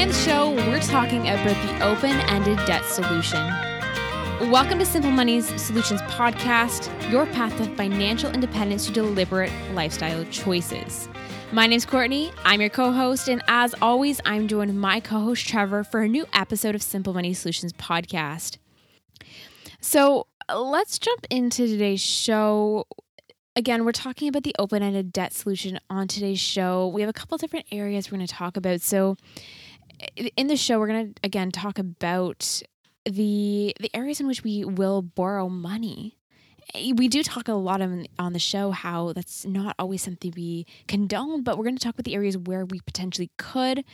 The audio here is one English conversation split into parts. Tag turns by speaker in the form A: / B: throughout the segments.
A: Today on the show, we're talking about the open ended debt solution. Welcome to Simple Money's Solutions Podcast, your path to financial independence through deliberate lifestyle choices. My name's Courtney. I'm your co host. And as always, I'm joined my co host Trevor for a new episode of Simple Money Solutions Podcast. So let's jump into today's show. Again, we're talking about the open ended debt solution on today's show. We have a couple different areas we're going to talk about. So, in the show, we're going to again talk about the the areas in which we will borrow money eh, we do talk a lot of, on the show how that's not always something we condone, but we're going to talk about the areas where we potentially could.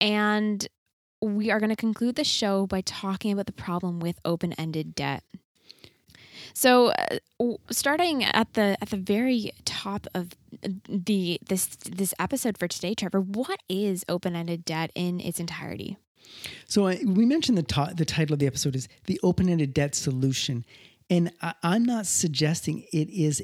A: And we are going to conclude the show by talking about the problem with open ended debt. So, uh, starting at the at the very top of the this this episode for today, Trevor, what is open ended debt in its entirety?
B: So I, we mentioned the ta- the title of the episode is the open ended debt solution, and I, I'm not suggesting it is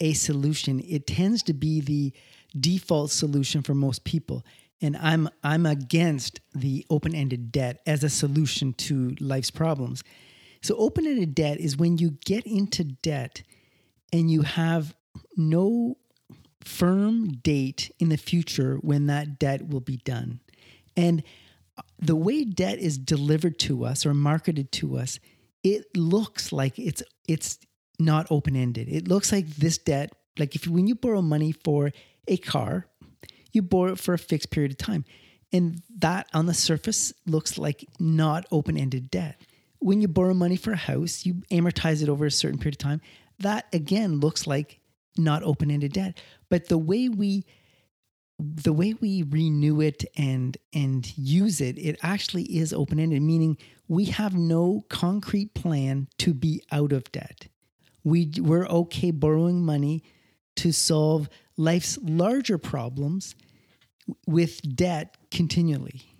B: a solution. It tends to be the default solution for most people. And I'm I'm against the open-ended debt as a solution to life's problems. So open-ended debt is when you get into debt and you have no firm date in the future when that debt will be done. And the way debt is delivered to us or marketed to us it looks like it's it's not open ended. It looks like this debt, like if when you borrow money for a car, you borrow it for a fixed period of time. And that on the surface looks like not open ended debt. When you borrow money for a house, you amortize it over a certain period of time. That again looks like not open ended debt. But the way we the way we renew it and and use it, it actually is open ended, meaning we have no concrete plan to be out of debt. We we're okay borrowing money to solve life's larger problems with debt continually.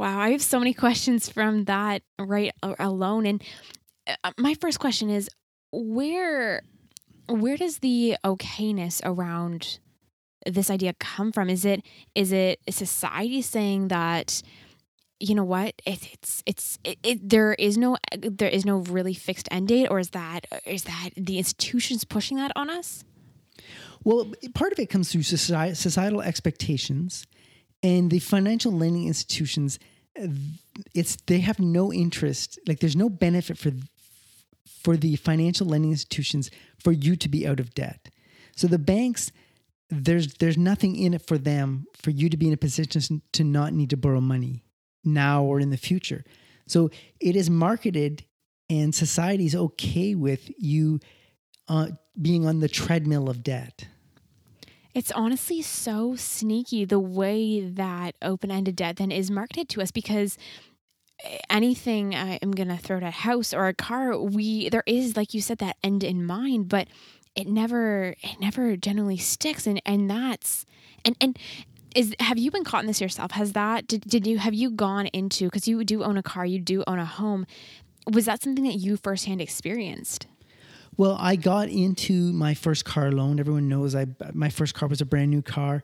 A: Wow, I have so many questions from that right alone and uh, my first question is where where does the okayness around this idea come from? Is it is it society saying that you know what it, it's it's it, it, there is no there is no really fixed end date or is that is that the institutions pushing that on us?
B: Well, part of it comes through societal expectations and the financial lending institutions it's they have no interest like there's no benefit for for the financial lending institutions for you to be out of debt. So the banks there's there's nothing in it for them for you to be in a position to not need to borrow money now or in the future. So it is marketed and society is okay with you uh, being on the treadmill of debt.
A: It's honestly so sneaky the way that open ended debt then is marketed to us because eh, anything I'm going to throw at a house or a car, we there is like you said that end in mind, but it never it never generally sticks and and that's and and is have you been caught in this yourself? Has that did, did you have you gone into because you do own a car you do own a home was that something that you firsthand experienced
B: well i got into my first car loan everyone knows i my first car was a brand new car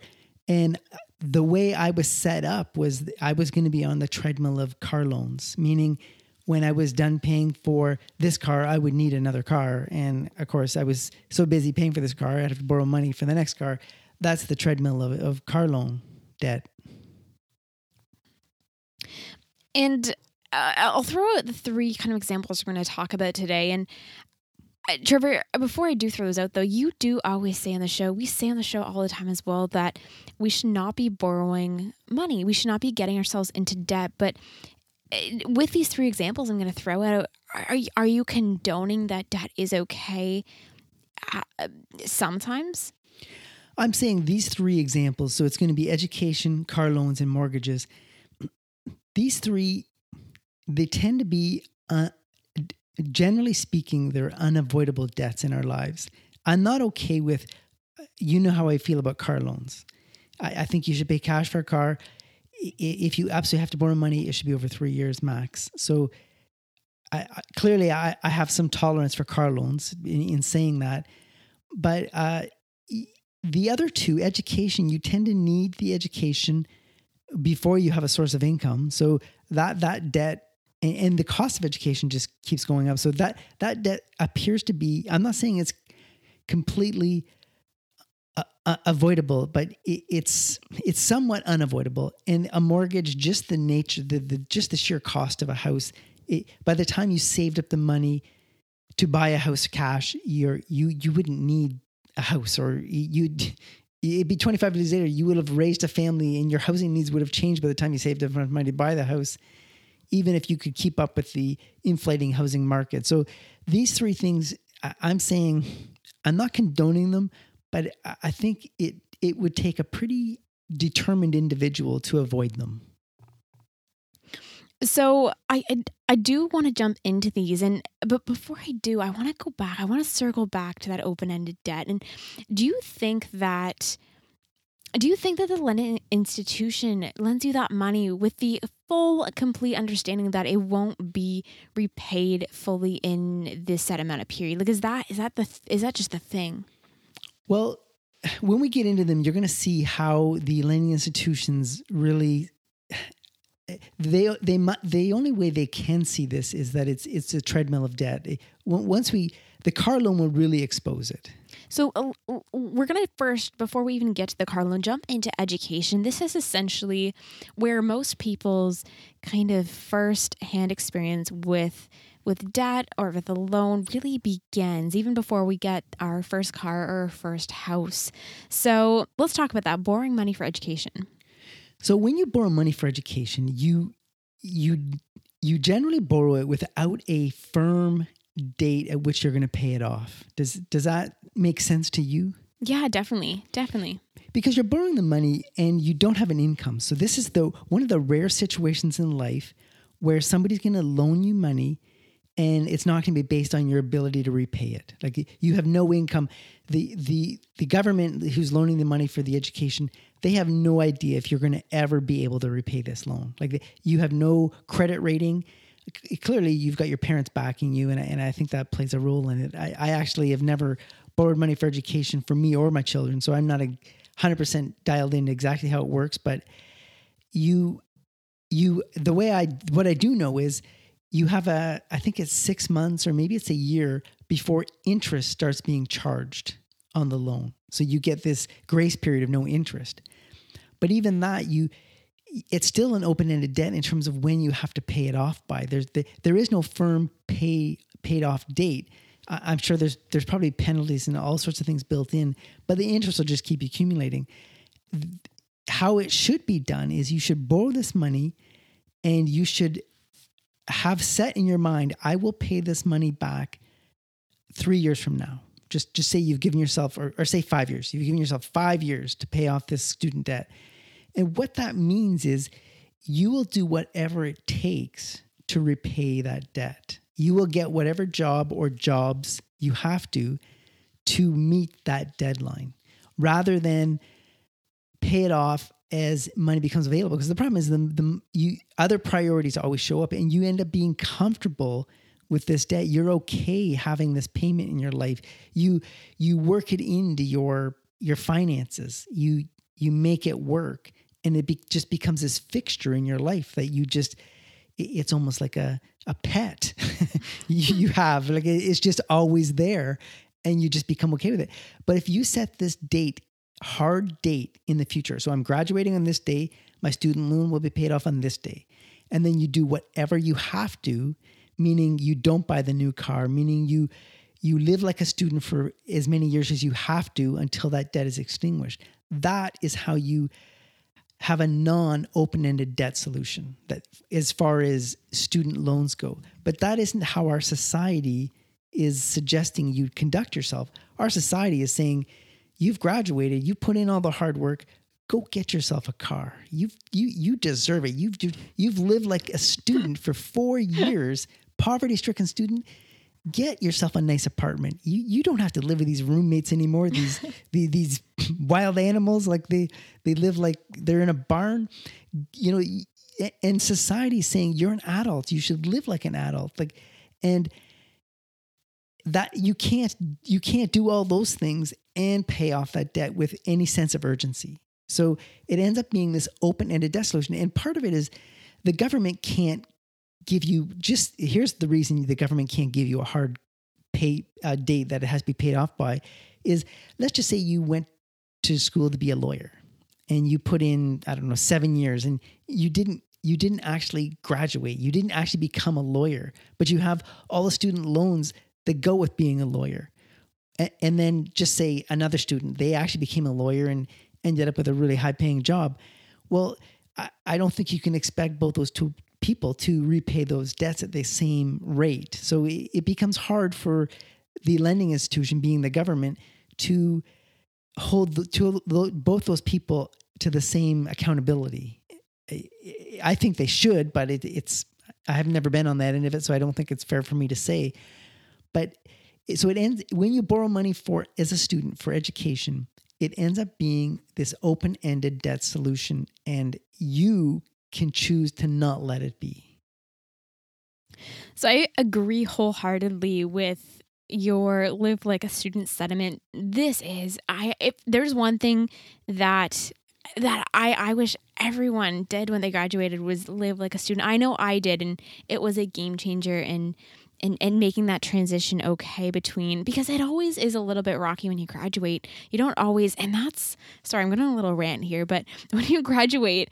B: and the way i was set up was i was going to be on the treadmill of car loans meaning when I was done paying for this car, I would need another car. And of course, I was so busy paying for this car, I'd have to borrow money for the next car. That's the treadmill of, of car loan debt.
A: And uh, I'll throw out the three kind of examples we're going to talk about today. And Trevor, before I do throw those out, though, you do always say on the show, we say on the show all the time as well, that we should not be borrowing money. We should not be getting ourselves into debt. But with these three examples I'm going to throw out, are you, are you condoning that debt is okay uh, sometimes?
B: I'm saying these three examples. So it's going to be education, car loans, and mortgages. These three, they tend to be, uh, generally speaking, there are unavoidable debts in our lives. I'm not okay with, you know how I feel about car loans. I, I think you should pay cash for a car if you absolutely have to borrow money, it should be over three years max. So I, I, clearly, I, have some tolerance for car loans in, in saying that. But uh, the other two, education, you tend to need the education before you have a source of income. So that that debt and, and the cost of education just keeps going up. So that that debt appears to be. I'm not saying it's completely uh, uh, avoidable, but it, it's it's somewhat unavoidable. And a mortgage, just the nature, the, the just the sheer cost of a house. It, by the time you saved up the money to buy a house cash, you're you you wouldn't need a house, or you'd it'd be 25 years later, you would have raised a family, and your housing needs would have changed by the time you saved up enough money to buy the house. Even if you could keep up with the inflating housing market. So these three things, I'm saying, I'm not condoning them, but I think it it would take a pretty determined individual to avoid them.
A: So I I do want to jump into these and but before I do, I want to go back. I want to circle back to that open-ended debt. And do you think that do you think that the lending institution lends you that money with the full complete understanding that it won't be repaid fully in this set amount of period? Like is that is that the is that just the thing?
B: Well, when we get into them, you're going to see how the lending institutions really they they the only way they can see this is that it's it's a treadmill of debt. Once we the car loan will really expose it.
A: So uh, we're going to first before we even get to the car loan jump into education. This is essentially where most people's kind of first hand experience with with debt or with a loan really begins even before we get our first car or our first house. So let's talk about that borrowing money for education.
B: So when you borrow money for education, you you you generally borrow it without a firm date at which you're going to pay it off. Does does that make sense to you?
A: Yeah, definitely. Definitely.
B: Because you're borrowing the money and you don't have an income. So this is the one of the rare situations in life where somebody's going to loan you money and it's not going to be based on your ability to repay it. Like you have no income. The the the government who's loaning the money for the education, they have no idea if you're going to ever be able to repay this loan. Like you have no credit rating. Clearly, you've got your parents backing you, and I, and I think that plays a role in it. I, I actually have never borrowed money for education for me or my children, so I'm not a hundred percent dialed in exactly how it works. But you, you, the way I, what I do know is you have a, I think it's six months or maybe it's a year before interest starts being charged on the loan. So you get this grace period of no interest. But even that, you, it's still an open-ended debt in terms of when you have to pay it off by. There's the, there is no firm pay paid off date. I'm sure there's there's probably penalties and all sorts of things built in, but the interest will just keep accumulating. How it should be done is you should borrow this money, and you should have set in your mind, I will pay this money back three years from now. Just, just say you've given yourself, or, or say five years, you've given yourself five years to pay off this student debt. And what that means is you will do whatever it takes to repay that debt. You will get whatever job or jobs you have to to meet that deadline rather than pay it off as money becomes available. Because the problem is the, the you other priorities always show up and you end up being comfortable with this debt. You're okay having this payment in your life. You you work it into your your finances. You you make it work and it be, just becomes this fixture in your life that you just it's almost like a a pet you have like it's just always there and you just become okay with it but if you set this date hard date in the future. So I'm graduating on this day. My student loan will be paid off on this day. And then you do whatever you have to, meaning you don't buy the new car, meaning you you live like a student for as many years as you have to until that debt is extinguished. That is how you have a non-open-ended debt solution that as far as student loans go. But that isn't how our society is suggesting you conduct yourself. Our society is saying You've graduated, you put in all the hard work. Go get yourself a car. You've you you deserve it. You've you've lived like a student for four years, poverty-stricken student. Get yourself a nice apartment. You you don't have to live with these roommates anymore. These the, these wild animals like they they live like they're in a barn. You know, and society saying you're an adult. You should live like an adult. Like and that you can't you can't do all those things and pay off that debt with any sense of urgency So it ends up being this open ended debt solution. And part of it is the government can't give you just here's the reason the government can't give you a hard pay uh, date that it has to be paid off by is let's just say you went to school to be a lawyer and you put in I don't know 7 years and you didn't you didn't actually graduate. You didn't actually become a lawyer but you have all the student loans that go with being a lawyer. And then just say another student they actually became a lawyer and ended up with a really high paying job. Well I, I don't think you can expect both those two people to repay those debts at the same rate. So it, it becomes hard for the lending institution, being the government, to hold the, to both those people to the same accountability. I think they should, but it, it's I have never been on that end of it, so I don't think it's fair for me to say. But so it ends when you borrow money for as a student for education, it ends up being this open-ended debt solution, and you can choose to not let it be.
A: So I agree wholeheartedly with your live like a student sentiment. This is I if there's one thing that that I I wish everyone did when they graduated was live like a student. I know I did and it was a game changer and and, and making that transition okay between because it always is a little bit rocky when you graduate. You don't always and that's sorry, I'm going on a little rant here, but when you graduate,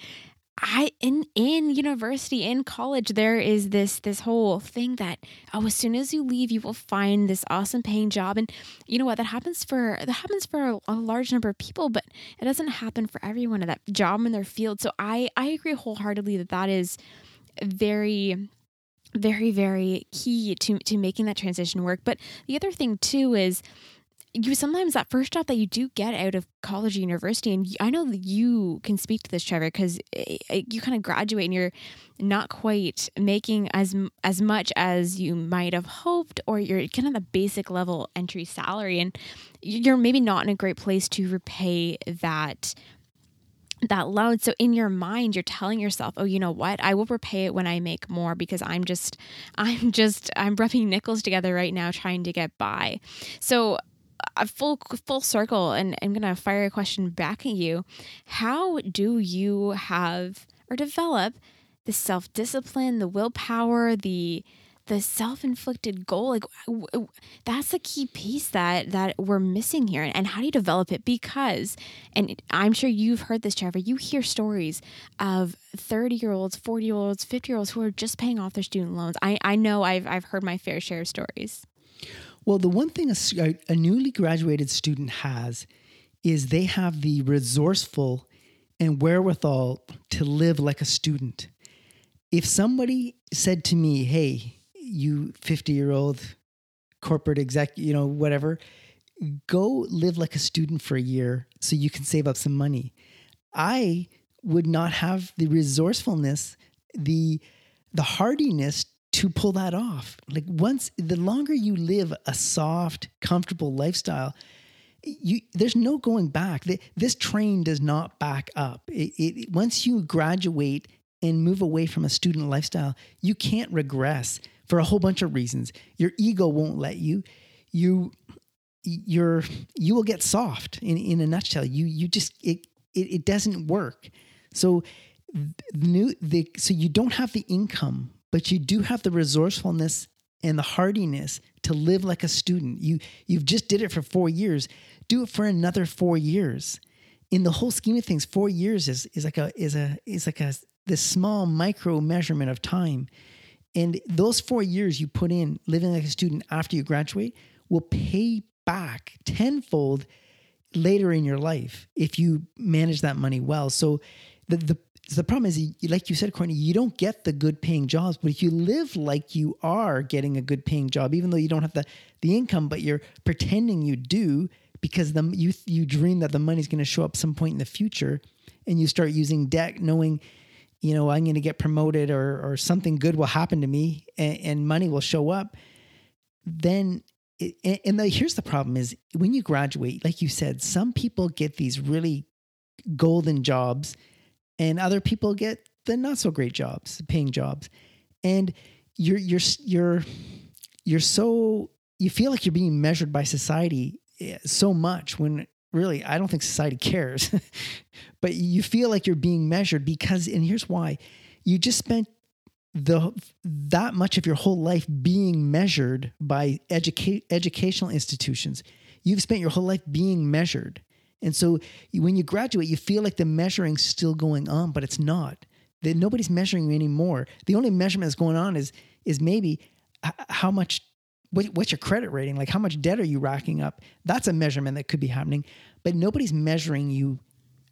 A: I in in university in college there is this this whole thing that oh as soon as you leave you will find this awesome paying job. And you know what? That happens for that happens for a, a large number of people but it doesn't happen for everyone at that job in their field. So I I agree wholeheartedly that that is very very very key to to making that transition work. But the other thing too is you sometimes that first job that you do get out of college or university and i know that you can speak to this trevor because eh, eh, you kind of graduate and you're not quite making as as much as you might have hoped or you're kind of the basic level entry salary and you're maybe not in a great place to repay that that loan. So in your mind, you're telling yourself, oh, you know what? I will repay it when I make more because I'm just, I'm just, I'm rubbing nickels together right now trying to get by. So a full full circle and I'm going to fire a question back at you. How do you have or develop the self-discipline, the willpower, the the self-inflicted goal? Like that's the key piece that that we're missing here. And how do you develop it? Because and i'm sure you've heard this trevor you hear stories of 30 year olds 40 year olds 50 year olds who are just paying off their student loans. I i know i've i've heard my fair share of stories
B: well, the one thing a, a newly graduated student has is they have the resourceful and wherewithal to live like a student. If somebody said to me, "Hey, you 50-year-old corporate exec, you know, whatever, go live like a student for a year so you can save up some money." I would not have the resourcefulness, the the hardiness to pull that off. Like once the longer you live a soft, comfortable lifestyle, you there's no going back. This train does not back up. It, it, once you graduate and move away from a student lifestyle, you can't regress for a whole bunch of reasons. Your ego won't let you. You you're you will get soft in, in a nutshell. You you just it it, it doesn't work. So new the so you don't have the income but you do have the resourcefulness and the hardiness to live like a student. You you've just did it for 4 years. Do it for another 4 years. In the whole scheme of things, 4 years is is like a is a is like a this small micro measurement of time. And those 4 years you put in living like a student after you graduate will pay back tenfold later in your life if you manage that money well. So the the so the problem is, like you said, Courtney, you don't get the good paying jobs, but if you live like you are getting a good paying job, even though you don't have the, the income, but you're pretending you do because the, you, you dream that the money's going to show up some point in the future and you start using debt knowing, you know, I'm going to get promoted or, or something good will happen to me and, and money will show up, then it, and the, here's the problem is when you graduate, like you said, some people get these really golden jobs and other people get the not so great jobs, paying jobs. And you're you're you're you're so you feel like you're being measured by society eh, so much when really, I don't think society cares. but you feel like you're being measured because, and here's why you just spent the that much of your whole life being measured by educa- educational institutions. You've spent your whole life being measured. And so when you graduate, you feel like the measuring's still going on, but it's not. That nobody's measuring you anymore. The only measurement that's going on is is maybe how much what's your credit rating? Like how much debt are you racking up? That's a measurement that could be happening, but nobody's measuring you.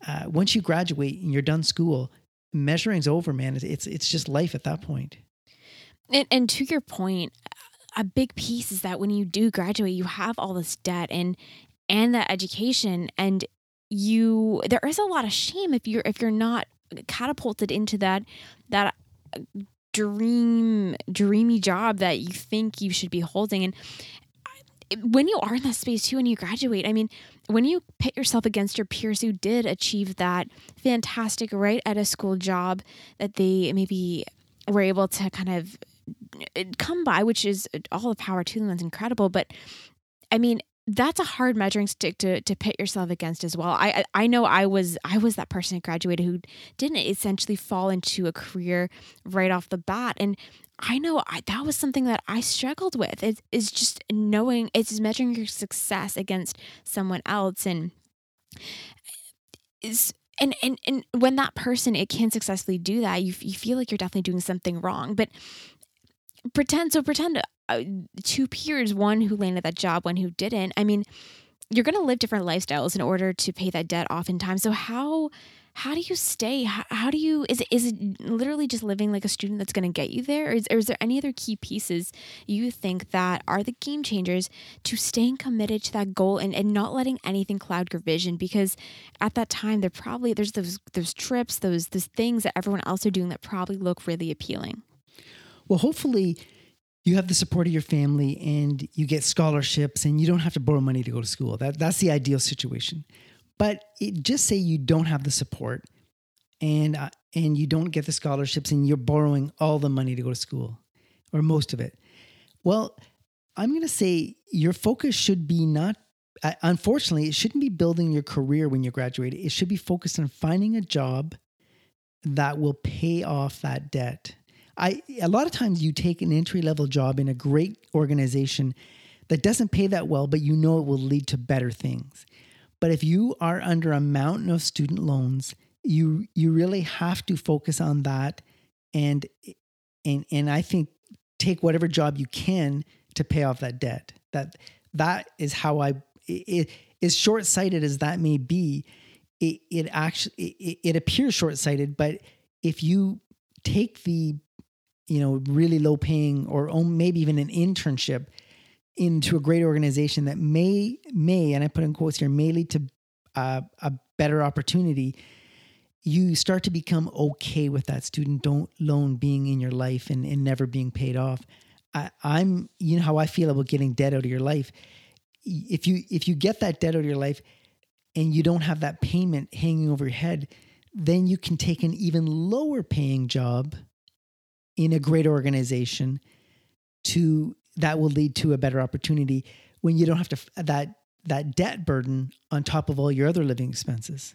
B: Uh, once you graduate and you're done school, measuring's over, man. It's it's just life at that point.
A: And, and to your point, a big piece is that when you do graduate, you have all this debt and and that education, and you there is a lot of shame if you're if you're not catapulted into that that dream dreamy job that you think you should be holding. And when you are in that space too and you graduate i mean when you pit yourself against your peers who did achieve that fantastic right at a school job that they maybe were able to kind of uh, come by which is all the power to them. That's incredible. But i mean that's a hard measuring stick to to pit yourself against as well. I I know I was I was that person that graduated who didn't essentially fall into a career right off the bat, and I know I, that was something that I struggled with. It is just knowing it's measuring your success against someone else, and is and and and when that person it can successfully do that, you you feel like you're definitely doing something wrong, but pretend so pretend uh, two peers, one who landed that job, one who didn't. I mean, you're going to live different lifestyles in order to pay that debt oftentimes. So how how do you stay? How, how do you is it is it literally just living like a student that's going to get you there? Or is, or is there any other key pieces you think that are the game changers to staying committed to that goal and, and not letting anything cloud your vision? Because at that time, there probably there's those those trips, those those things that everyone else are doing that probably look really appealing.
B: Well, hopefully you have the support of your family and you get scholarships and you don't have to borrow money to go to school. That that's the ideal situation. But it, just say you don't have the support and uh, and you don't get the scholarships and you're borrowing all the money to go to school or most of it. Well, I'm going to say your focus should be not uh, unfortunately, it shouldn't be building your career when you graduate. It should be focused on finding a job that will pay off that debt I a lot of times you take an entry level job in a great organization that doesn't pay that well, but you know it will lead to better things. But if you are under a mountain of student loans, you you really have to focus on that and and and I think take whatever job you can to pay off that debt. That that is how I it, as short sighted as that may be, it it actually it, it appears short sighted, but if you take the you know, really low paying or maybe even an internship into a great organization that may, may, and I put in quotes here, may lead to uh, a better opportunity, you start to become okay with that student don't loan being in your life and, and never being paid off. I, I'm, you know how I feel about getting debt out of your life. If you if you get that debt out of your life and you don't have that payment hanging over your head, then you can take an even lower paying job in a great organization to that will lead to a better opportunity when you don't have to that that debt burden on top of all your other living expenses.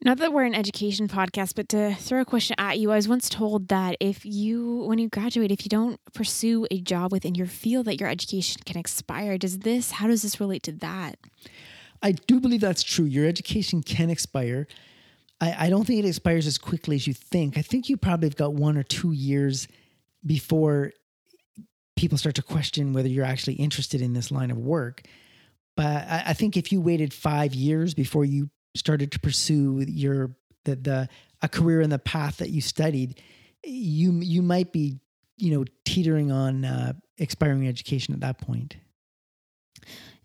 A: Not that we're an education podcast, but to throw a question at you, I was once told that if you, when you graduate, if you don't pursue a job within your field, that your education can expire. Does this, how does this relate to that?
B: I do believe that's true. Your education can expire. I, I don't think it expires as quickly as you think. I think you probably have got one or two years before people start to question whether you're actually interested in this line of work. But I, I think if you waited five years before you started to pursue your the, the a career in the path that you studied, you you might be you know teetering on uh, expiring education at that point.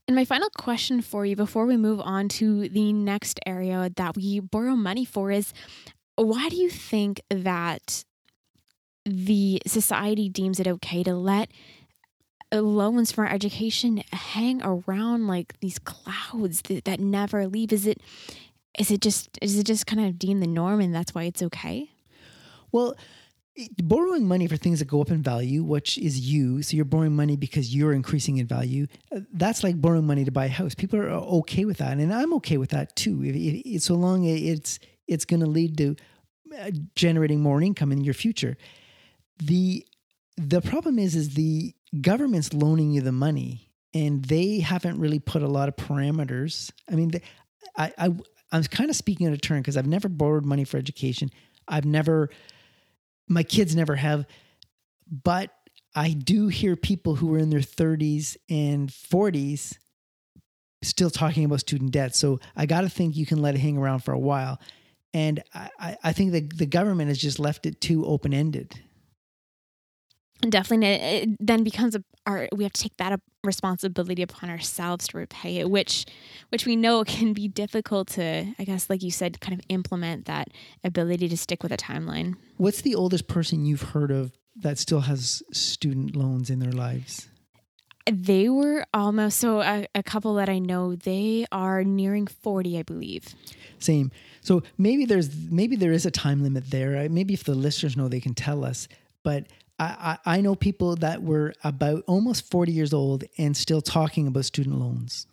A: And my final question for you before we move on to the next area that we borrow money for is why do you think that the society deems it okay to let loans for education hang around like these clouds that, that never leave? Is it is it just is it just kind of deemed the norm and that's why it's okay?
B: Well, borrowing money for things that go up in value, which is you. So you're borrowing money because you're increasing in value. Uh, that's like borrowing money to buy a house. People are okay with that, and I'm okay with that too. So long as it's it's going to lead to uh, generating more income in your future. The the problem is is the government's loaning you the money, and they haven't really put a lot of parameters. I mean, I I I'm kind of speaking out of turn because I've never borrowed money for education. I've never my kids never have, but I do hear people who are in their 30s and 40s still talking about student debt. So I got to think you can let it hang around for a while. And I, I think that the government has just left it too open ended.
A: Definitely, it then becomes a our we have to take that responsibility upon ourselves to repay it, which which we know can be difficult to, I guess, like you said, kind of implement that ability to stick with a timeline.
B: What's the oldest person you've heard of that still has student loans in their lives?
A: They were almost so a, a, couple that I know they are nearing 40 I believe.
B: Same. So maybe there's maybe there is a time limit there. Maybe if the listeners know they can tell us, but I, I, know people that were about almost 40 years old and still talking about student loans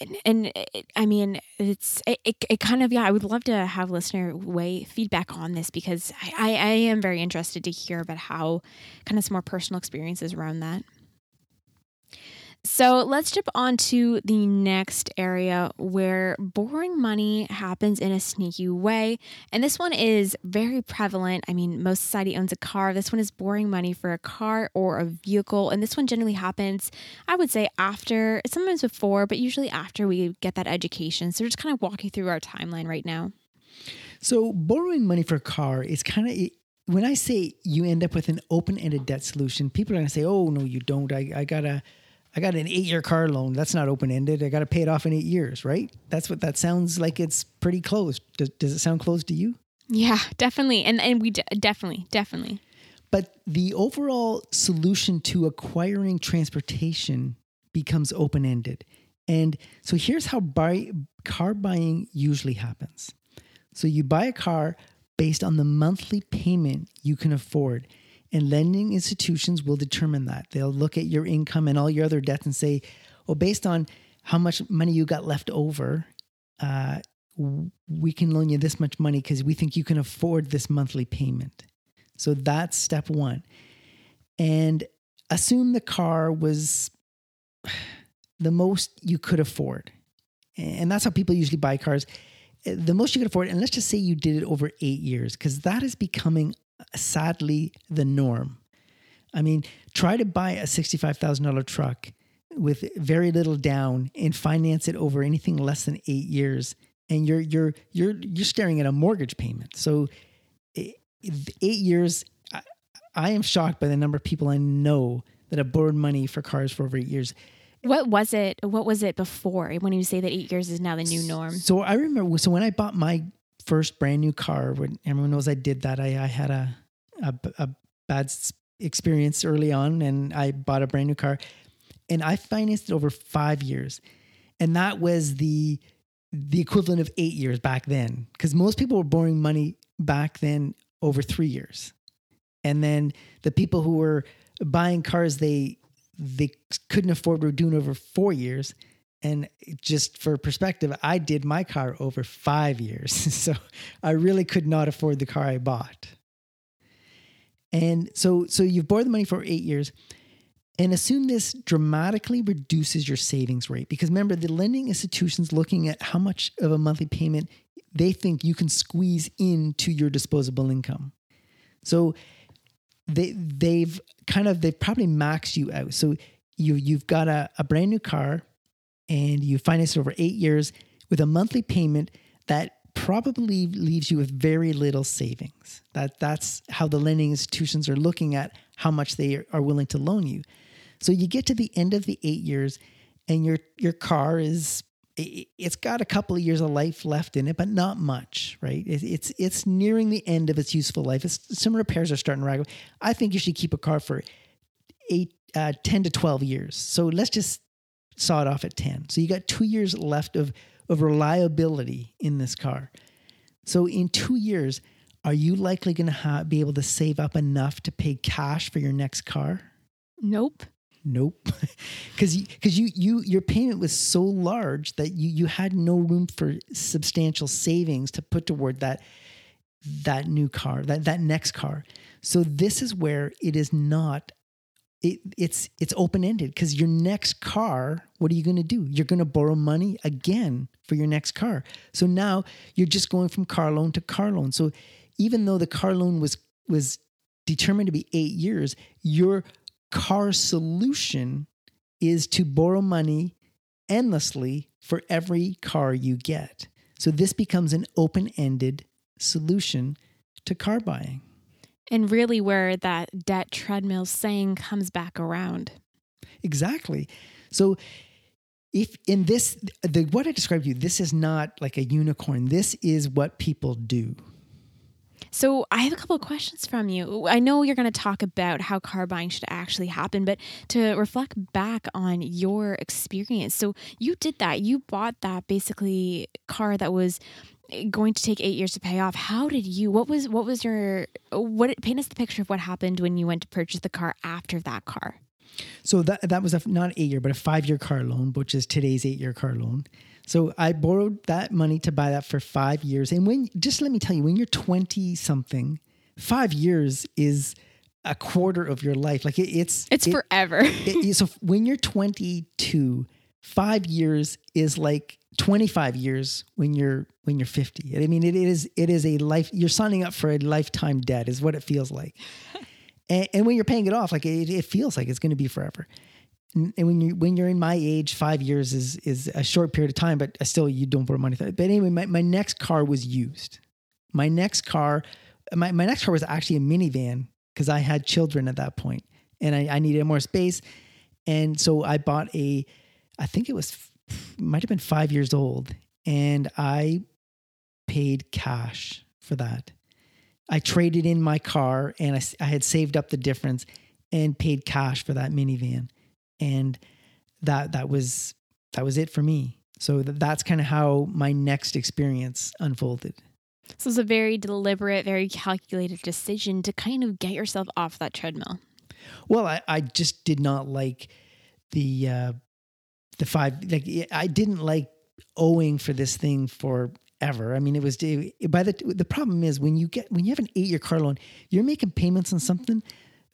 A: and, and it, I mean, it's it, it, it, kind of yeah. I would love to have listener way feedback on this because I, I, I am very interested to hear about how kind of some more personal experiences around that. So let's jump on to the next area where borrowing money happens in a sneaky way. And this one is very prevalent. I mean, most society owns a car. This one is borrowing money for a car or a vehicle. And this one generally happens, I would say, after, sometimes before, but usually after we get that education. So just kind of walking through our timeline right now.
B: So borrowing money for a car is kind of when I say you end up with an open-ended debt solution, people are going to say, "Oh no, you don't. I, I gotta I got an eight year car loan. That's not open ended. I got to pay it off in eight years, right? That's what that sounds like. It's pretty close. Does, does it sound close to you?
A: Yeah, definitely. And and we definitely, definitely.
B: But the overall solution to acquiring transportation becomes open ended. And so here's how buy, car buying usually happens. So you buy a car based on the monthly payment you can afford. And lending institutions will determine that. They'll look at your income and all your other debts and say, well, based on how much money you got left over, uh, we can loan you this much money because we think you can afford this monthly payment. So that's step one. And assume the car was the most you could afford. And that's how people usually buy cars. The most you could afford, and let's just say you did it over eight years, because that is becoming sadly the norm. I mean, try to buy a $65,000 truck with very little down and finance it over anything less than 8 years and you're you're you're you're staring at a mortgage payment. So 8 years I, I am shocked by the number of people I know that have borrowed money for cars for over 8 years.
A: What was it? What was it before when you say that eight years is now the new norm?
B: So I remember. So when I bought my first brand new car, when everyone knows I did that, I, I had a, a, a bad experience early on and I bought a brand new car and I financed it over five years. And that was the the equivalent of eight years back then. Because most people were borrowing money back then over three years. And then the people who were buying cars they they couldn't afford were doing over four years. And just for perspective, I did my car over five years. so I really could not afford the car I bought. And so, so you've borrowed the money for eight years and assume this dramatically reduces your savings rate. Because remember, the lending institution's looking at how much of a monthly payment they think you can squeeze into your disposable income. So they they've kind of they've probably maxed you out. So you you've got a, a brand new car and you finance it over eight years with a monthly payment that probably leaves you with very little savings. That that's how the lending institutions are looking at how much they are willing to loan you. So you get to the end of the 8 years and your your car is it's got a couple of years of life left in it, but not much, right? It's it's nearing the end of its useful life. It's, some repairs are starting to rag. I think you should keep a car for eight, uh, 10 to 12 years. So let's just saw it off at 10. So you got two years left of, of reliability in this car. So in two years, are you likely going to ha- be able to save up enough to pay cash for your next car?
A: Nope.
B: Nope, because because you, you your payment was so large that you you had no room for substantial savings to put toward that that new car that that next car. So this is where it is not. It, it's it's open ended because your next car, what are you going to do? You're going to borrow money again for your next car. So now you're just going from car loan to car loan. So even though the car loan was was determined to be eight years, your car solution is to borrow money endlessly for every car you get. So this becomes an open ended solution to car buying.
A: And really, where that debt treadmill saying comes back around.
B: Exactly. So, if in this, the, what I described to you, this is not like a unicorn. This is what people do.
A: So I have a couple of questions from you. I know you're going to talk about how car buying should actually happen, but to reflect back on your experience. So you did that. You bought that basically car that was going to take 8 years to pay off. How did you what was what was your what paint us the picture of what happened when you went to purchase the car after that car?
B: So that that was a not eight year, but a five year car loan, which is today's eight year car loan. So I borrowed that money to buy that for five years. And when, just let me tell you, when you're 20 something, five years is a quarter of your life. Like it, it's,
A: it's
B: it,
A: forever.
B: it, so when you're 22, five years is like 25 years when you're, when you're 50. I mean, it is, it is a life, you're signing up for a lifetime debt is what it feels like. and, and, when you're paying it off, like it, it feels like it's going to be forever and when you when you're in my age, five years is is a short period of time, but still you don't put money. But anyway, my, my next car was used. My next car, my, my next car was actually a minivan because I had children at that point and I, I needed more space. And so I bought a, I think it was might have been five years old, and I paid cash for that. I traded in my car and I, I had saved up the difference and paid cash for that minivan and that that was that was it for me. So that's kind of how my next experience unfolded.
A: So it's a very deliberate, very calculated decision to kind of get yourself off that treadmill.
B: Well, I, I just did not like the uh, the five. Like I didn't like owing for this thing forever. I mean, it was by the the problem is when you get when you have an eight year car loan, you're making payments on something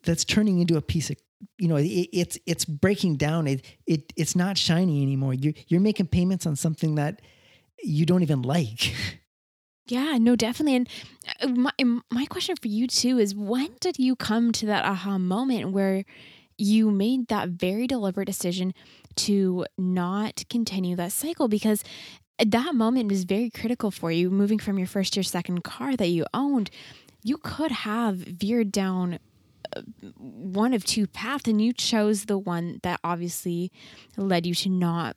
B: that's turning into a piece of you know it, it's it's breaking down it, it it's not shiny anymore you're you're making payments on something that you don't even like
A: yeah no definitely and uh, my, my question for you too is when did you come to that aha moment where you made that very deliberate decision to not continue that cycle because that moment was very critical for you moving from your first your second car that you owned you could have veered down one of two paths, and you chose the one that obviously led you to not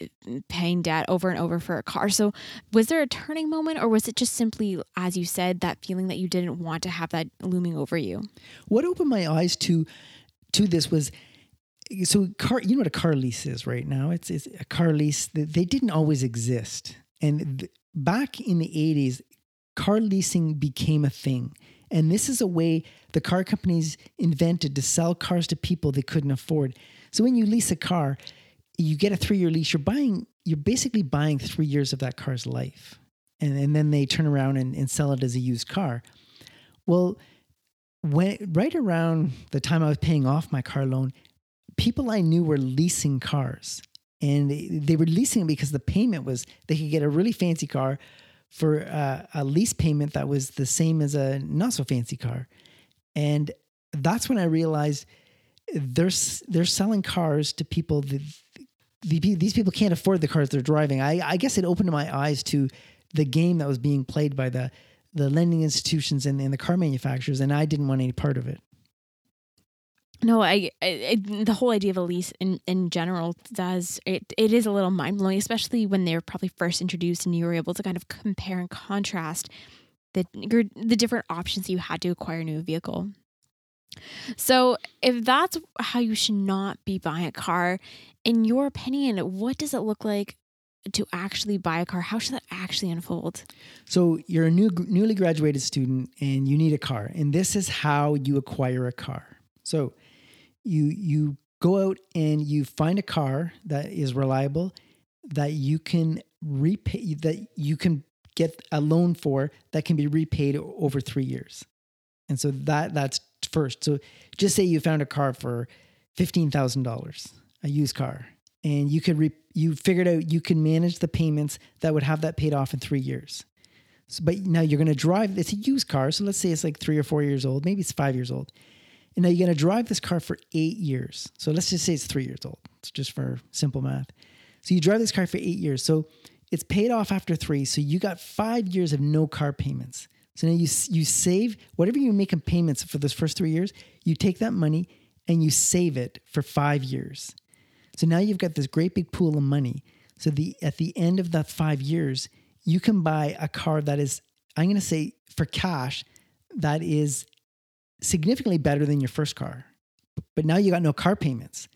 A: eh, paying debt over and over for a car. So, was there a turning moment, or was it just simply, as you said, that feeling that you didn't want to have that looming over you?
B: What opened my eyes to to this was so car. You know what a car lease is right now? It's, it's a car lease. They didn't always exist, and th- back in the eighties, car leasing became a thing. And this is a way the car companies invented to sell cars to people they couldn't afford. So when you lease a car, you get a three year lease, you're buying, you're basically buying three years of that car's life. And, and then they turn around and, and sell it as a used car. Well, when right around the time I was paying off my car loan, people I knew were leasing cars. And they were leasing because the payment was they could get a really fancy car for uh, a lease payment that was the same as a not so fancy car. And that's when I realized they're, they're selling cars to people that the, these people can't afford the cars they're driving. I, I guess it opened my eyes to the game that was being played by the, the lending institutions and, and the car manufacturers, and I didn't want any part of it.
A: No, I, I, the whole idea of a lease in, in general does it. It is a little mind blowing, especially when they were probably first introduced, and you were able to kind of compare and contrast the the different options you had to acquire a new vehicle. So, if that's how you should not be buying a car, in your opinion, what does it look like to actually buy a car? How should that actually unfold?
B: So you're a new newly graduated student and you need a car, and this is how you acquire a car. So you you go out and you find a car that is reliable that you can repay that you can get a loan for that can be repaid over 3 years. And so that that's first. So just say you found a car for $15,000, a used car, and you could re- you figured out you can manage the payments that would have that paid off in 3 years. So, but now you're going to drive it's a used car, so let's say it's like 3 or 4 years old, maybe it's 5 years old. And now you're going to drive this car for 8 years. So let's just say it's 3 years old. It's just for simple math. So you drive this car for 8 years. So it's paid off after 3, so you got 5 years of no car payments. So now you you save whatever you make in payments for those first three years. You take that money and you save it for five years. So now you've got this great big pool of money. So the at the end of that five years, you can buy a car that is I'm going to say for cash that is significantly better than your first car. But now you got no car payments.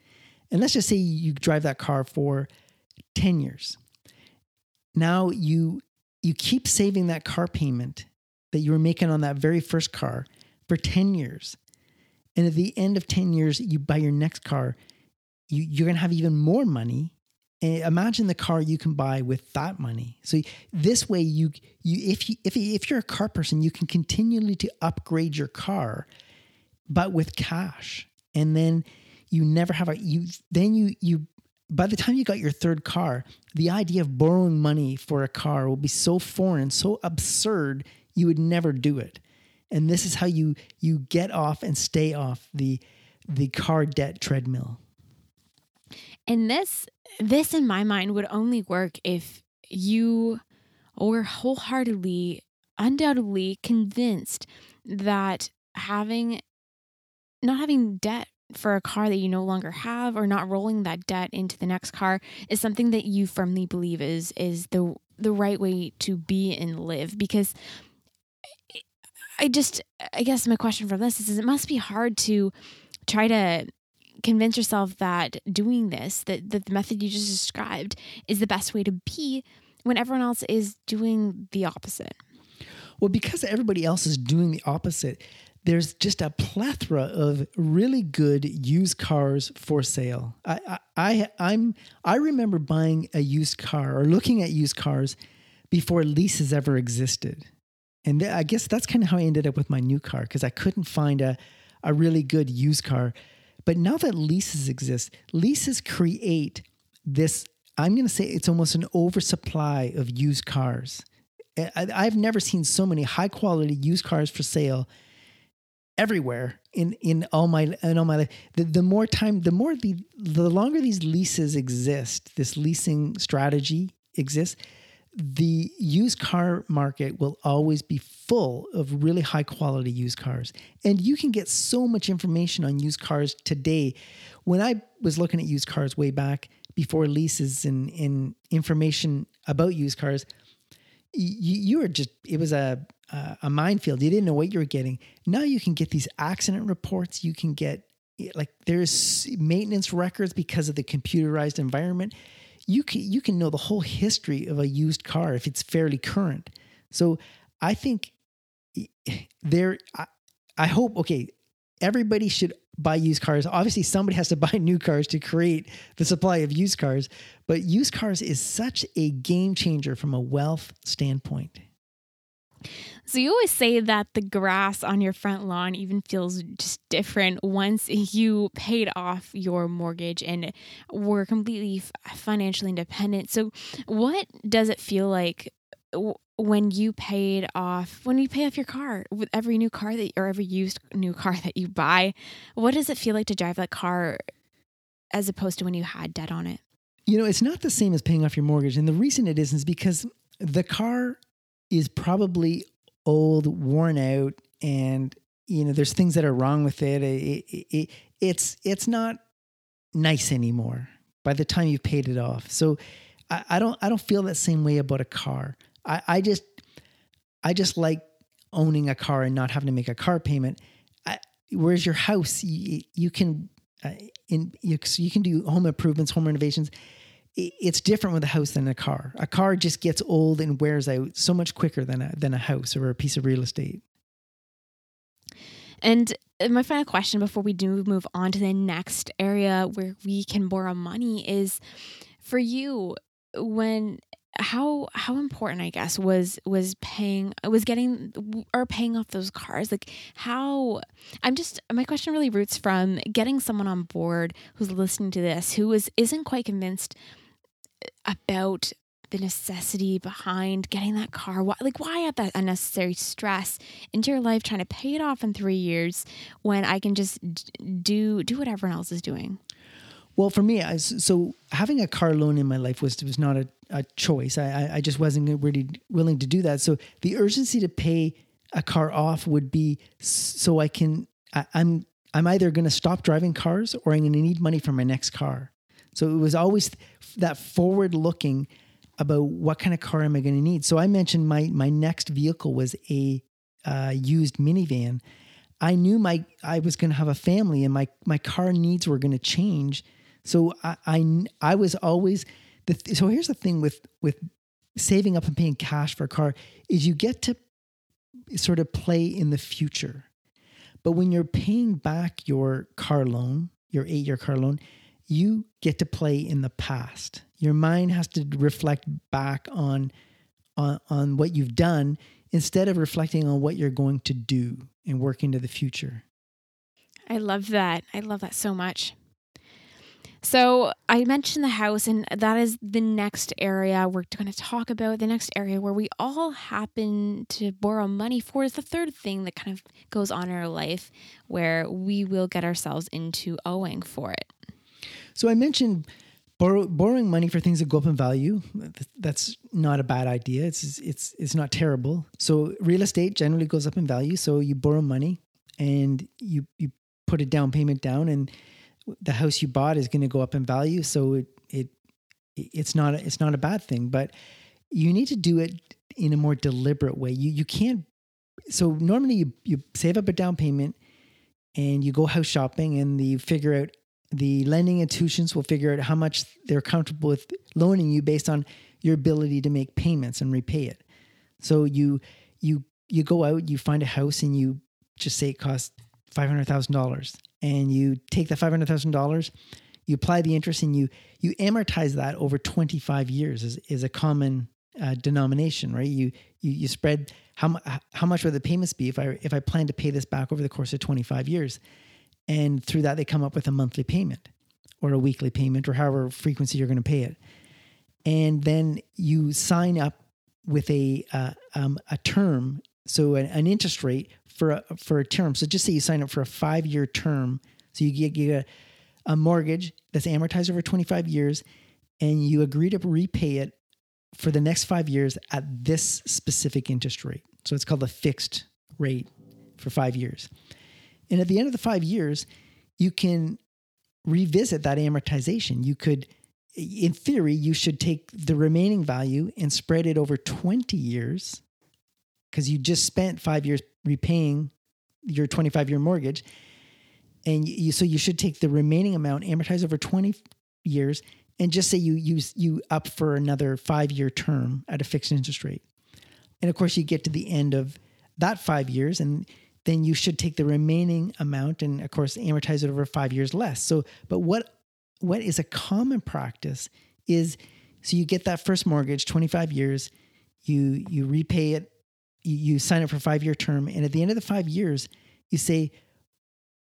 B: And let's just say you drive that car for 10 years. Now you you keep saving that car payment that you were making on that very first car for 10 years. And at the end of 10 years, you buy your next car, you, you're to have even more money. And imagine the car you can buy with that money. So this way, you you if you if if you're a car person, you can continually to upgrade your car, but with cash. And then you never have a you then you you by the time you got your third car, the idea of borrowing money for a car will be so foreign, so absurd you would never do it. And this is how you you get off and stay off the the car debt treadmill.
A: And this this in my mind would only work if you were wholeheartedly undoubtedly convinced that having not having debt for a car that you no longer have or not rolling that debt into the next car is something that you firmly believe is is the the right way to be and live because I just, I guess my question from this is, is it must be hard to try to convince yourself that doing this, that, that the method you just described, is the best way to be when everyone else is doing the opposite.
B: Well, because everybody else is doing the opposite, there's just a plethora of really good used cars for sale. I, I, I am I remember buying a used car or looking at used cars before leases ever existed. And th- I guess that's kind of how I ended up with my new car because I couldn't find a, a really good used car. But now that leases exist, leases create this, I'm going to say it's almost an oversupply of used cars. I, have never seen so many high quality used cars for sale everywhere in in all my in all my life. The, the more time, the more the the longer these leases exist, this leasing strategy exists, the used car market will always be full of really high quality used cars. And you can get so much information on used cars today. When I was looking at used cars way back before leases and, and information about used cars, you, you were just, it was a, a minefield. You didn't know what you were getting. Now you can get these accident reports. You can get, like, there's maintenance records because of the computerized environment you can you can know the whole history of a used car if it's fairly current. So I think there I, I hope okay everybody should buy used cars. Obviously somebody has to buy new cars to create the supply of used cars, but used cars is such a game changer from a wealth standpoint.
A: So you always say that the grass on your front lawn even feels just different once you paid off your mortgage and were completely financially independent. So what does it feel like when you paid off when you pay off your car with every new car that or every used new car that you buy? What does it feel like to drive that car as opposed to when you had debt on it?
B: You know, it's not the same as paying off your mortgage. And the reason it isn't is because the car is probably old, worn out, and you know there's things that are wrong with it. It, it, it. It's it's not nice anymore by the time you've paid it off. So I, I don't I don't feel that same way about a car. I, I just I just like owning a car and not having to make a car payment. I, whereas your house, you, you can uh, in you, you can do home improvements, home renovations it's different with a house than a car. A car just gets old and wears out so much quicker than a, than a house or a piece of real estate.
A: And my final question before we do move on to the next area where we can borrow money is for you when how how important i guess was was paying was getting or paying off those cars? Like how i'm just my question really roots from getting someone on board who's listening to this who is isn't quite convinced uh, about the necessity behind getting that car. Why, like why add that unnecessary stress into your life trying to pay it off in three years when i can just do do what everyone else is doing?
B: Well, for me, I, so having a car loan in my life was was not a, a choice. I, I just wasn't really willing to do that. So the urgency to pay a car off would be so I can. I, I'm I'm either going to stop driving cars or I'm going to need money for my next car. So it was always that forward looking about what kind of car am I going to need. So I mentioned my my next vehicle was a uh, used minivan. I knew my I was going to have a family and my my car needs were going to change so I, I, I was always. Th- so here's the thing with with saving up and paying cash for a car is you get to sort of play in the future. But when you're paying back your car loan, your eight year car loan, you get to play in the past. Your mind has to reflect back on, on, on what you've done instead of reflecting on what you're going to do and work into the future.
A: I love that. I love that so much. So I mentioned the house, and that is the next area we're going to talk about. The next area where we all happen to borrow money for is the third thing that kind of goes on in our life where we will get ourselves into owing for it.
B: So I mentioned borrow, borrowing money for things that go up in value. That's not a bad idea. It's it's it's not terrible. So real estate generally goes up in value. So you borrow money and you you put a down payment down and the house you bought is going to go up in value. So it, it, it's not, it's not a bad thing, but you need to do it in a more deliberate way. You, you can't, so normally you, you save up a down payment and you go house shopping and you figure out the lending institutions will figure out how much they're comfortable with loaning you based on your ability to make payments and repay it. So you you you go out, you find a house and you just say it costs five hundred thousand dollars. And you take the $500,000, you apply the interest and you you amortize that over 25 years is, is a common uh, denomination, right? You, you you spread how how much would the payments be if I if I plan to pay this back over the course of 25 years, and through that they come up with a monthly payment, or a weekly payment, or however frequency you're going to pay it, and then you sign up with a uh, um, a term, so an, an interest rate for a, for a term. So just say you sign up for a five year term. So you get, you get a, a mortgage that's amortized over 25 years and you agree to repay it for the next five years at this specific interest rate. So it's called a fixed rate for five years. And at the end of the five years, you can revisit that amortization. You could, in theory, you should take the remaining value and spread it over 20 years because you just spent five years repaying your 25 year mortgage. And you, so you should take the remaining amount, amortize over 20 years, and just say you use you up for another five year term at a fixed interest rate. And of course, you get to the end of that five years, and then you should take the remaining amount and of course amortize it over five years less. So, but what what is a common practice is so you get that first mortgage, 25 years, you you repay it you, you sign up for a five year term, and at the end of the five years, you say,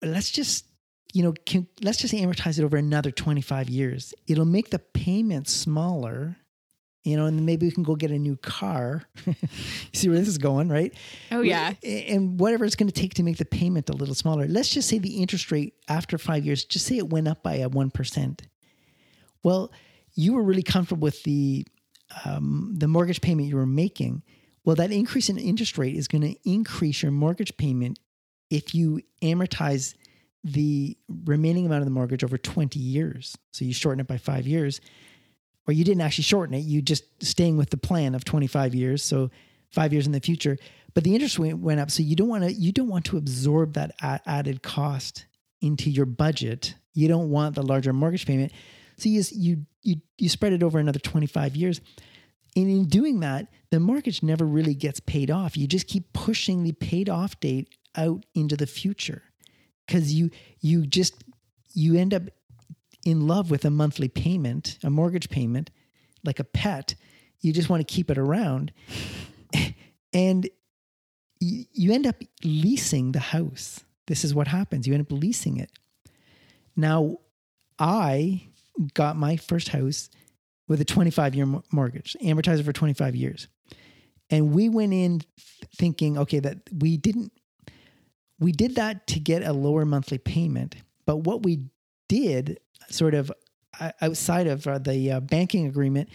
B: let's just you know, can, let's just amortize it over another 25 years. It'll make the payment smaller, you know, and maybe we can go get a new car. see where this is going, right?
A: Oh, yeah.
B: And whatever it's going to take to make the payment a little smaller. Let's just say the interest rate after five years, just say it went up by a 1%. Well, you were really comfortable with the, um, the mortgage payment you were making. Well, that increase in interest rate is going to increase your mortgage payment if you amortize the remaining amount of the mortgage over 20 years. So you shorten it by five years, or you didn't actually shorten it, you just staying with the plan of 25 years. So five years in the future, but the interest rate went up. So you don't want to, you don't want to absorb that added cost into your budget. You don't want the larger mortgage payment. So you you you you spread it over another 25 years. And in doing that, the mortgage never really gets paid off. You just keep pushing the paid off date out into the future because you you just you end up in love with a monthly payment, a mortgage payment, like a pet. You just want to keep it around, and you, you end up leasing the house. This is what happens. You end up leasing it. Now, I got my first house with a 25 year mortgage, amortizer for 25 years. And we went in thinking, okay, that we didn't, we did that to get a lower monthly payment. But what we did, sort of outside of uh, the uh, banking agreement,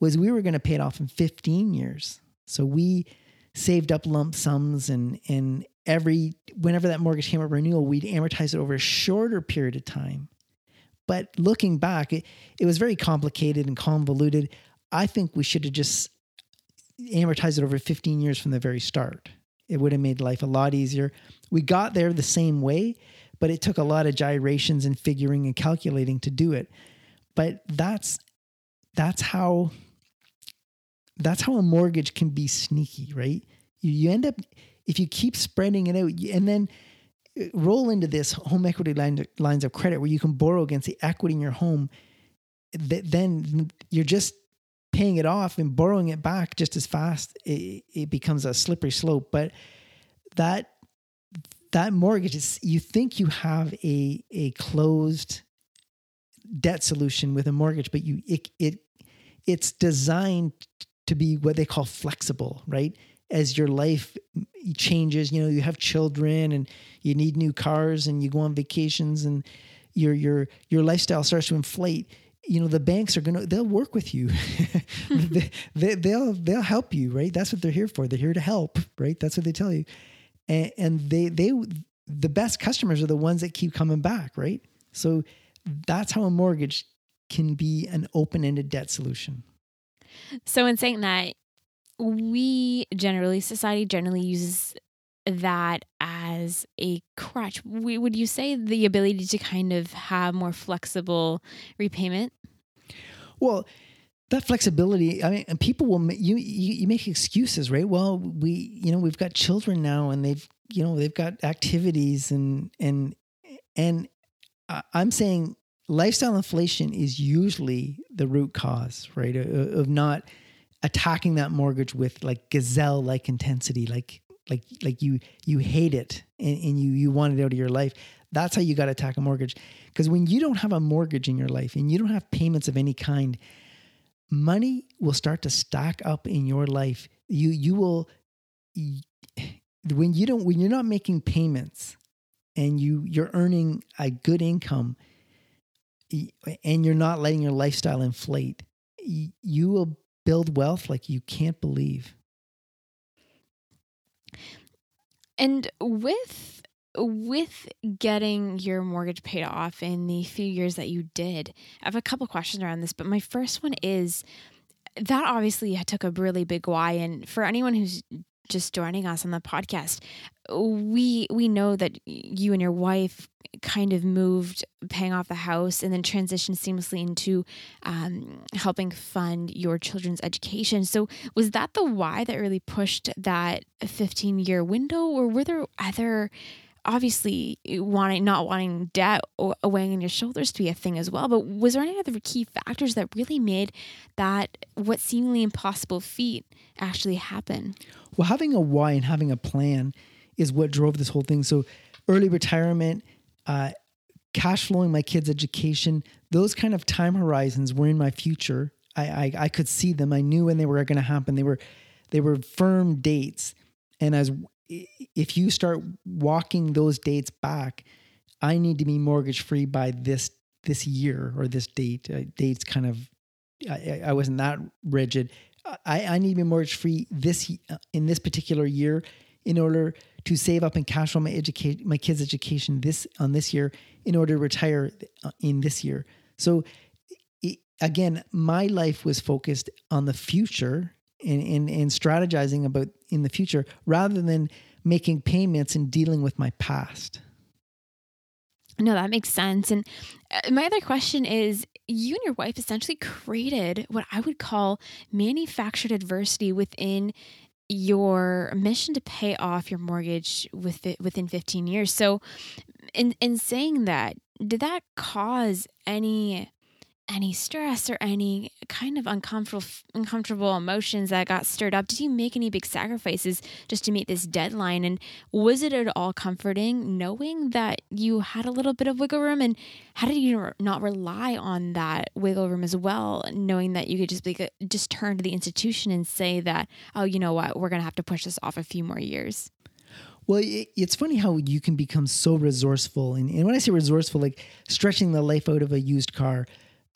B: was we were going to pay it off in 15 years. So we saved up lump sums and, and every, whenever that mortgage came up renewal, we'd amortize it over a shorter period of time. But looking back, it, it was very complicated and convoluted. I think we should have just amortized it over 15 years from the very start. It would have made life a lot easier. We got there the same way, but it took a lot of gyrations and figuring and calculating to do it. But that's that's how that's how a mortgage can be sneaky, right? You, you end up if you keep spreading it out, and then roll into this home equity line, lines of credit where you can borrow against the equity in your home, then you're just paying it off and borrowing it back just as fast. It, it becomes a slippery slope. But that that mortgage is you think you have a a closed debt solution with a mortgage, but you it it it's designed to be what they call flexible, right? As your life changes, you know, you have children and you need new cars and you go on vacations and your your your lifestyle starts to inflate you know the banks are gonna they'll work with you. They, they, they'll they'll help you right? That's what they're here for. They're here to help right? That's what they tell you. And, and they they the best customers are the ones that keep coming back right? So that's how a mortgage can be an open-ended debt solution.
A: So in saying that we generally, society generally uses that as a crutch. We, would you say the ability to kind of have more flexible repayment?
B: Well, that flexibility i mean people will you, you you make excuses right well we you know we've got children now and they've you know they've got activities and and and i'm saying lifestyle inflation is usually the root cause right of not attacking that mortgage with like gazelle like intensity like like like you you hate it and, and you you want it out of your life. That's how you got to attack a mortgage. Because when you don't have a mortgage in your life and you don't have payments of any kind money will start to stack up in your life. You you will when you don't when you're not making payments and you you're earning a good income and you're not letting your lifestyle inflate you will build wealth like you can't believe.
A: And with with getting your mortgage paid off in the few years that you did, I have a couple questions around this, but my first one is that obviously took a really big why and for anyone who's just joining us on the podcast, we we know that you and your wife kind of moved paying off the house and then transitioned seamlessly into um, helping fund your children's education. So was that the why that really pushed that 15 year window, or were there other obviously wanting not wanting debt weighing on your shoulders to be a thing as well but was there any other key factors that really made that what seemingly impossible feat actually happen
B: well having a why and having a plan is what drove this whole thing. So early retirement uh, cash flowing my kids education those kind of time horizons were in my future. I, I, I could see them. I knew when they were going to happen. They were they were firm dates. And as if you start walking those dates back, I need to be mortgage free by this this year or this date. Uh, dates kind of I, I, wasn't that rigid. I, I need to be mortgage free this uh, in this particular year in order to save up and cash flow my educate my kids' education this on this year in order to retire uh, in this year. So again, my life was focused on the future and, and, and strategizing about in the future rather than making payments and dealing with my past.
A: No, that makes sense. And uh, my other question is you and your wife essentially created what I would call manufactured adversity within your mission to pay off your mortgage with within 15 years. So in in saying that, did that cause any any stress or any kind of uncomfortable uncomfortable emotions that got stirred up? Did you make any big sacrifices just to meet this deadline? And was it at all comforting knowing that you had a little bit of wiggle room? And how did you not rely on that wiggle room as well knowing that you could just be just turn to the institution and say that oh you know what? We're going to have to push this off a few more years
B: well, it's funny how you can become so resourceful. And, and when I say resourceful, like stretching the life out of a used car,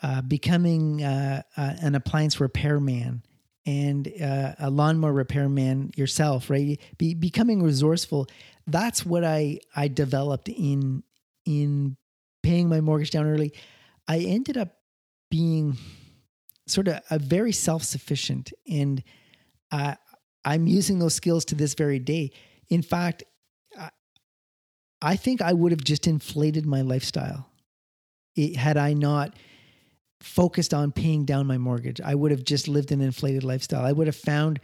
B: uh, becoming uh, uh, an appliance repairman and uh, a lawnmower repairman yourself, right? Be, becoming resourceful. That's what I I developed in in paying my mortgage down early. I ended up being sort of a very self sufficient, and I'm using those skills to this very day. In fact, I, I think I would have just inflated my lifestyle it, had I not focused on paying down my mortgage. I would have just lived an inflated lifestyle. I would have found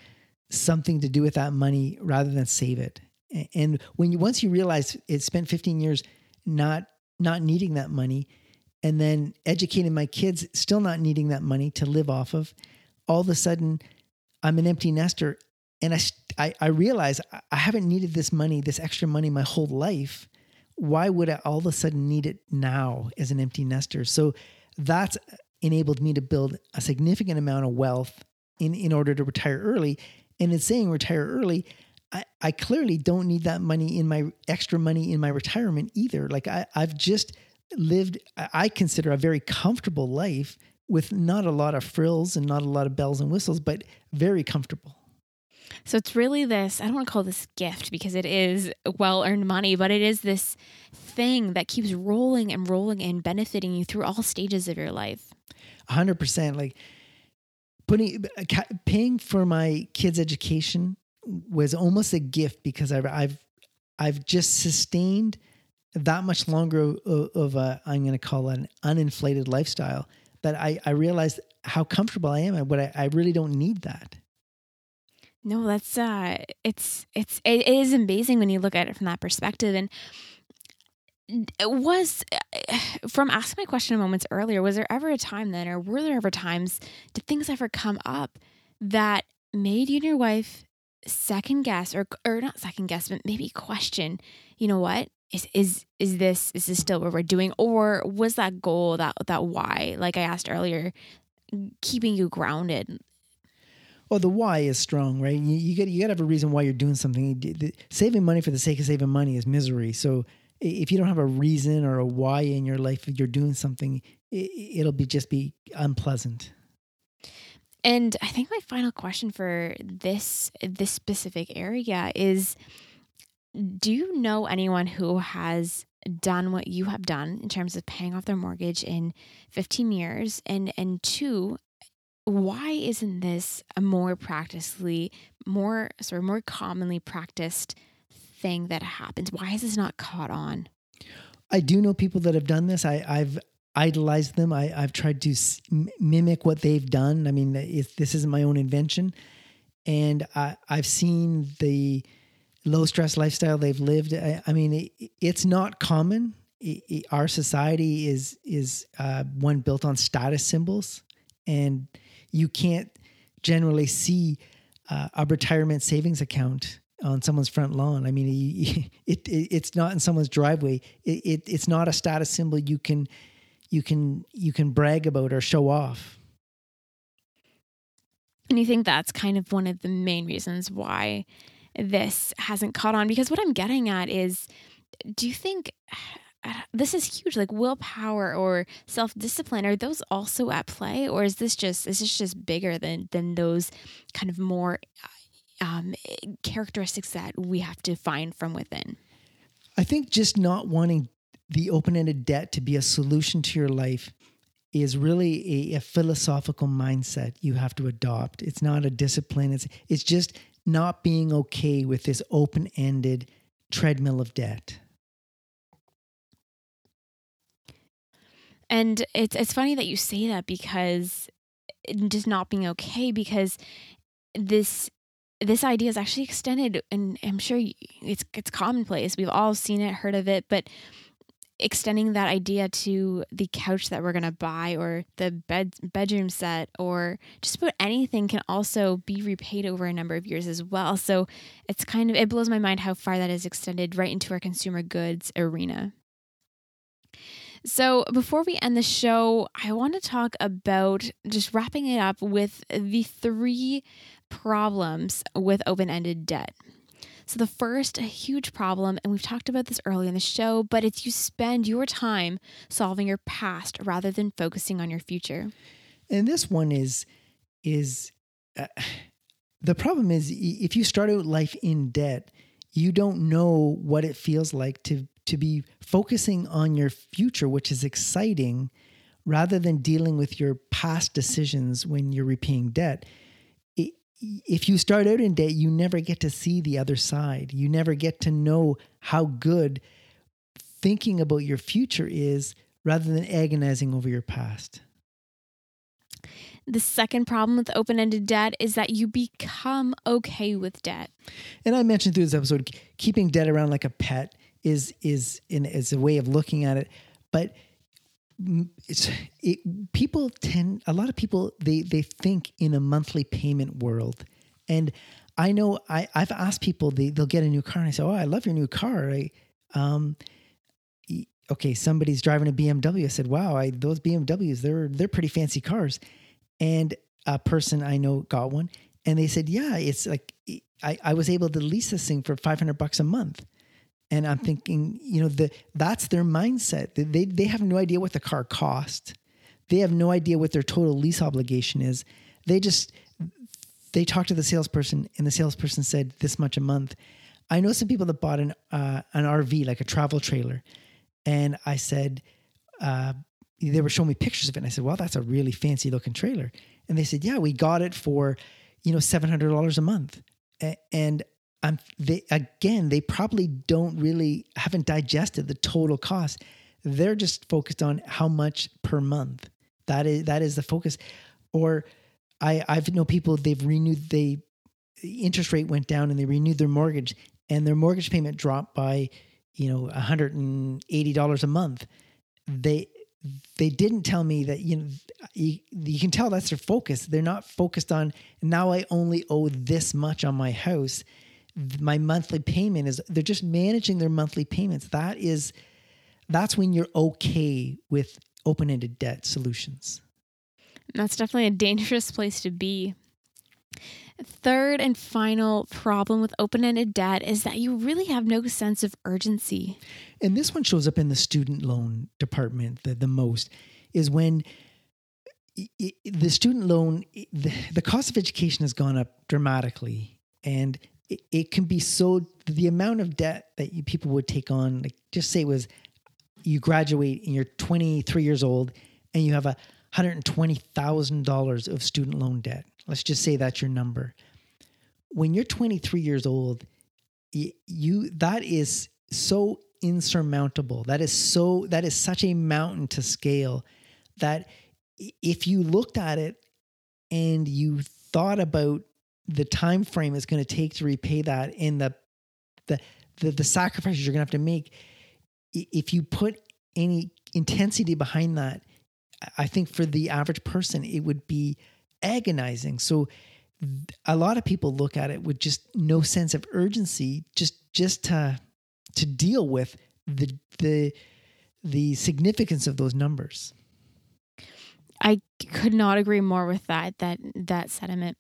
B: something to do with that money rather than save it. And when you once you realize it spent 15 years not not needing that money and then educating my kids still not needing that money to live off of, all of a sudden I'm an empty nester and I I, I realize I haven't needed this money, this extra money my whole life. Why would I all of a sudden need it now as an empty nester? So that's enabled me to build a significant amount of wealth in, in order to retire early. And in saying retire early, I, I clearly don't need that money in my extra money in my retirement either. Like I, I've just lived, I consider a very comfortable life with not a lot of frills and not a lot of bells and whistles, but very comfortable.
A: So it's really this, I don't want to call this gift because it is well earned money, but it is this thing that keeps rolling and rolling and benefiting you through all stages of your life.
B: 100% like putting paying for my kids education was almost a gift because I've I've I've just sustained that much longer of, a I'm going to call it an uninflated lifestyle that I I realized how comfortable I am what I, I really don't need that.
A: No, that's uh it's it's it is amazing when you look at it from that perspective and was eh, from asking my question moments earlier was there ever a time then or were there ever times did things ever come up that made you and your wife second guess or or not second guess but maybe question you know what is is is this is this still what we're doing or was that goal that that why like i asked earlier keeping you grounded
B: well, the why is strong, right? You, you you got to have a reason why you're doing something. Saving money for the sake of saving money is misery. So if you don't have a reason or a why in your life, you're doing something, it'll be just be unpleasant.
A: And I think my final question for this this specific area is do you know anyone who has done what you have done in terms of paying off their mortgage in 15 years and and two why isn't this a more practically more sorry more commonly practiced thing that happens? Why is this not caught on?
B: I do know people that have done this. I, have idolized them. I, have tried to mimic what they've done. I mean, this isn't my own invention. And I, have seen the low stress lifestyle they've lived. I, I mean, it, it's not common. Our society is is uh, one built on status symbols, and you can't generally see uh, a retirement savings account on someone's front lawn. I mean, it, it, it's not in someone's driveway. It, it, it's not a status symbol you can you can you can brag about or show off.
A: And you think that's kind of one of the main reasons why this hasn't caught on because what I'm getting at is do you think this is huge like willpower or self-discipline are those also at play or is this just is this just bigger than than those kind of more um, characteristics that we have to find from within?
B: I think just not wanting the open ended debt to be a solution to your life is really a, a, philosophical mindset you have to adopt. It's not a discipline. It's it's just not being okay with this open ended treadmill of debt.
A: And it's it's funny that you say that because just not being okay because this this idea is actually extended and I'm sure it's it's commonplace. We've all seen it, heard of it, but extending that idea to the couch that we're going to buy or the bed bedroom set or just about anything can also be repaid over a number of years as well. So it's kind of it blows my mind how far that is extended right into our consumer goods arena. So, before we end the show, I want to talk about just wrapping it up with the three problems with open ended debt. So, the first, huge problem, and we've talked about this earlier in the show, but it's you spend your time solving your past rather than focusing on your future.
B: And this one is, is, uh, the problem is if you start out life in debt, you don't know what it feels like to to be focusing on your future, which is exciting, rather than dealing with your past decisions when you're repaying debt. If you start out in debt, you never get to see the other side. You never get to know how good thinking about your future is rather than agonizing over your past.
A: The second problem with open ended debt is that you become okay with debt.
B: And I mentioned through this episode, keeping debt around like a pet is is in is a way of looking at it, but it's it, people tend a lot of people they they think in a monthly payment world, and I know I I've asked people they they'll get a new car and I say oh I love your new car. Um okay somebody's driving a BMW I said wow I those BMWs they're they're pretty fancy cars, and a person I know got one and they said yeah it's like I I was able to lease this thing for five hundred bucks a month and I'm thinking, you know, the, that's their mindset. They, they have no idea what the car cost. They have no idea what their total lease obligation is. They just, they talked to the salesperson and the salesperson said this much a month. I know some people that bought an, uh, an RV, like a travel trailer. And I said, uh, they were showing me pictures of it. And I said, well, that's a really fancy looking trailer. And they said, yeah, we got it for, you know, $700 a month. And um, they again, they probably don't really haven't digested the total cost. They're just focused on how much per month. That is that is the focus. Or I I've know people they've renewed they interest rate went down and they renewed their mortgage and their mortgage payment dropped by you know $180 a month they they didn't tell me that you know you, you, can tell that's their focus they're not focused on now i only owe this much on my house my monthly payment is they're just managing their monthly payments. That is that's when you're okay with open-ended debt solutions.
A: That's definitely a dangerous place to be. Third and final problem with open ended debt is that you really have no sense of urgency.
B: And this one shows up in the student loan department the, the most is when the student loan, the, the cost of education has gone up dramatically. And it, it can be so the amount of debt that you, people would take on like just say it was you graduate and you're 23 years old and you have a $120,000 of student loan debt. Let's just say that's your number. When you're 23 years old, you that is so insurmountable. That is so that is such a mountain to scale that if you looked at it and you thought about the time frame is going to take to repay that and the the the, the sacrifices you're going to have to make. If you put any intensity behind that i think for the average person it would be agonizing. So a lot of people look at it with just no sense of urgency just just to to deal with the the the significance of those numbers.
A: I could not agree more with that that that sentiment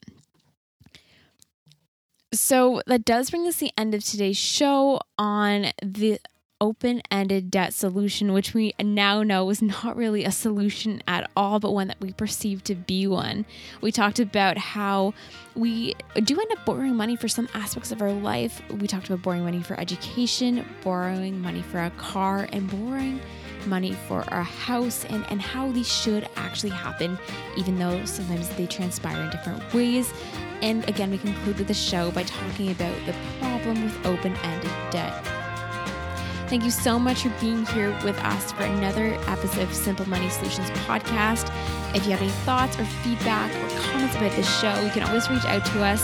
A: so that does bring us the end of today's show on the open ended debt solution, which we now know was not really a solution at all, but one that we perceive to be one. We talked about how we do end up borrowing money for some aspects of our life. We talked about borrowing money for education, borrowing money for a car, and borrowing money for our house and, and how these should actually happen, even though sometimes they transpire in different ways. And again, we concluded the show by talking about the problem with open ended debt. Thank you so much for being here with us for another episode of Simple Money Solutions podcast. If you have any thoughts or feedback or comments about this show, you can always reach out to us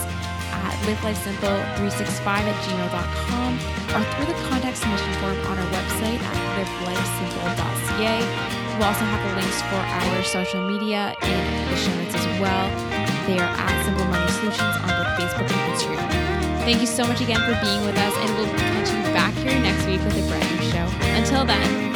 A: at livelifesimple365 at gmail.com or through the contact submission form on our website at livelifesimple.ca. We'll also have the links for our social media in the show notes as well. They are at Simple Money Solutions on both Facebook and Instagram. Thank you so much again for being with us, and we'll catch you back here next week with a brand new show. Until then,